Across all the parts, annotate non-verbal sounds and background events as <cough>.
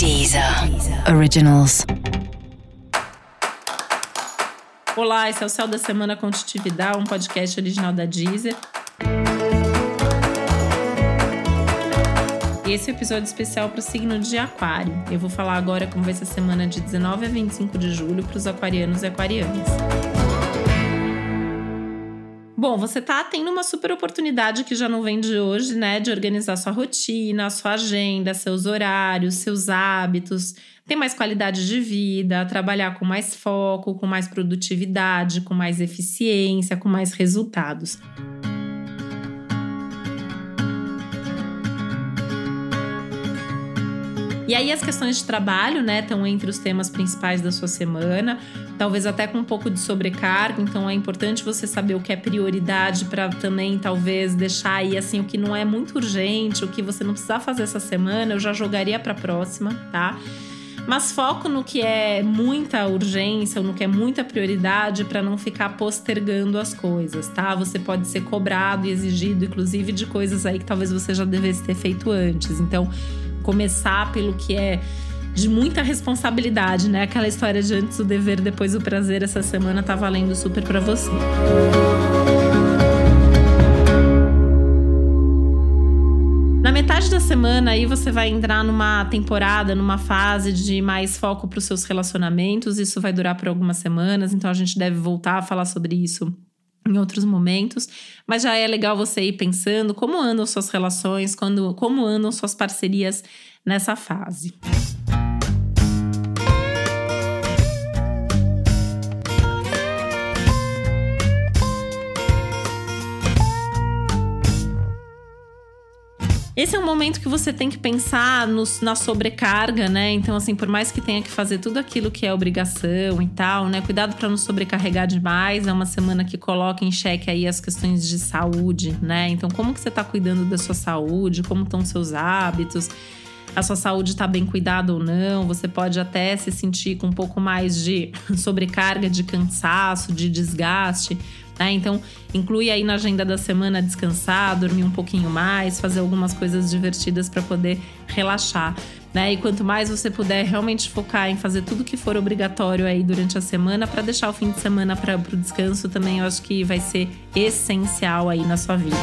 Deezer Originals. Olá, esse é o Céu da Semana Contitividade, um podcast original da Deezer. Esse é o episódio especial para o signo de Aquário. Eu vou falar agora como vai ser a semana de 19 a 25 de julho para os aquarianos e aquarianas. Bom, você tá tendo uma super oportunidade que já não vem de hoje, né? De organizar sua rotina, sua agenda, seus horários, seus hábitos, ter mais qualidade de vida, trabalhar com mais foco, com mais produtividade, com mais eficiência, com mais resultados. E aí as questões de trabalho, né, estão entre os temas principais da sua semana, talvez até com um pouco de sobrecarga, então é importante você saber o que é prioridade para também talvez deixar aí assim o que não é muito urgente, o que você não precisa fazer essa semana, eu já jogaria para próxima, tá? Mas foco no que é muita urgência ou no que é muita prioridade para não ficar postergando as coisas, tá? Você pode ser cobrado e exigido, inclusive, de coisas aí que talvez você já devesse ter feito antes. Então, começar pelo que é de muita responsabilidade, né? Aquela história de antes o dever, depois o prazer, essa semana tá valendo super para você. Na metade da semana aí você vai entrar numa temporada, numa fase de mais foco para os seus relacionamentos. Isso vai durar por algumas semanas, então a gente deve voltar a falar sobre isso em outros momentos, mas já é legal você ir pensando como andam suas relações, quando, como andam suas parcerias nessa fase. Esse é um momento que você tem que pensar no, na sobrecarga, né? Então, assim, por mais que tenha que fazer tudo aquilo que é obrigação e tal, né? Cuidado para não sobrecarregar demais. É uma semana que coloca em xeque aí as questões de saúde, né? Então, como que você está cuidando da sua saúde? Como estão seus hábitos? a sua saúde está bem cuidada ou não. Você pode até se sentir com um pouco mais de <laughs> sobrecarga, de cansaço, de desgaste. Né? Então, inclui aí na agenda da semana descansar, dormir um pouquinho mais, fazer algumas coisas divertidas para poder relaxar. Né? E quanto mais você puder realmente focar em fazer tudo que for obrigatório aí durante a semana, para deixar o fim de semana para o descanso também, eu acho que vai ser essencial aí na sua vida.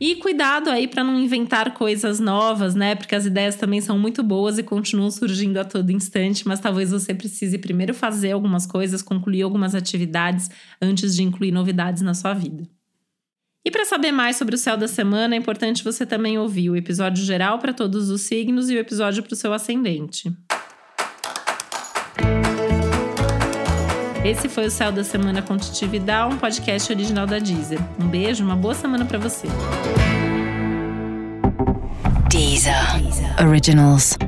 E cuidado aí para não inventar coisas novas, né? Porque as ideias também são muito boas e continuam surgindo a todo instante, mas talvez você precise primeiro fazer algumas coisas, concluir algumas atividades antes de incluir novidades na sua vida. E para saber mais sobre o céu da semana, é importante você também ouvir o episódio geral para todos os signos e o episódio para o seu ascendente. Esse foi o Céu da Semana com um podcast original da Deezer. Um beijo, uma boa semana para você. Deezer. Originals.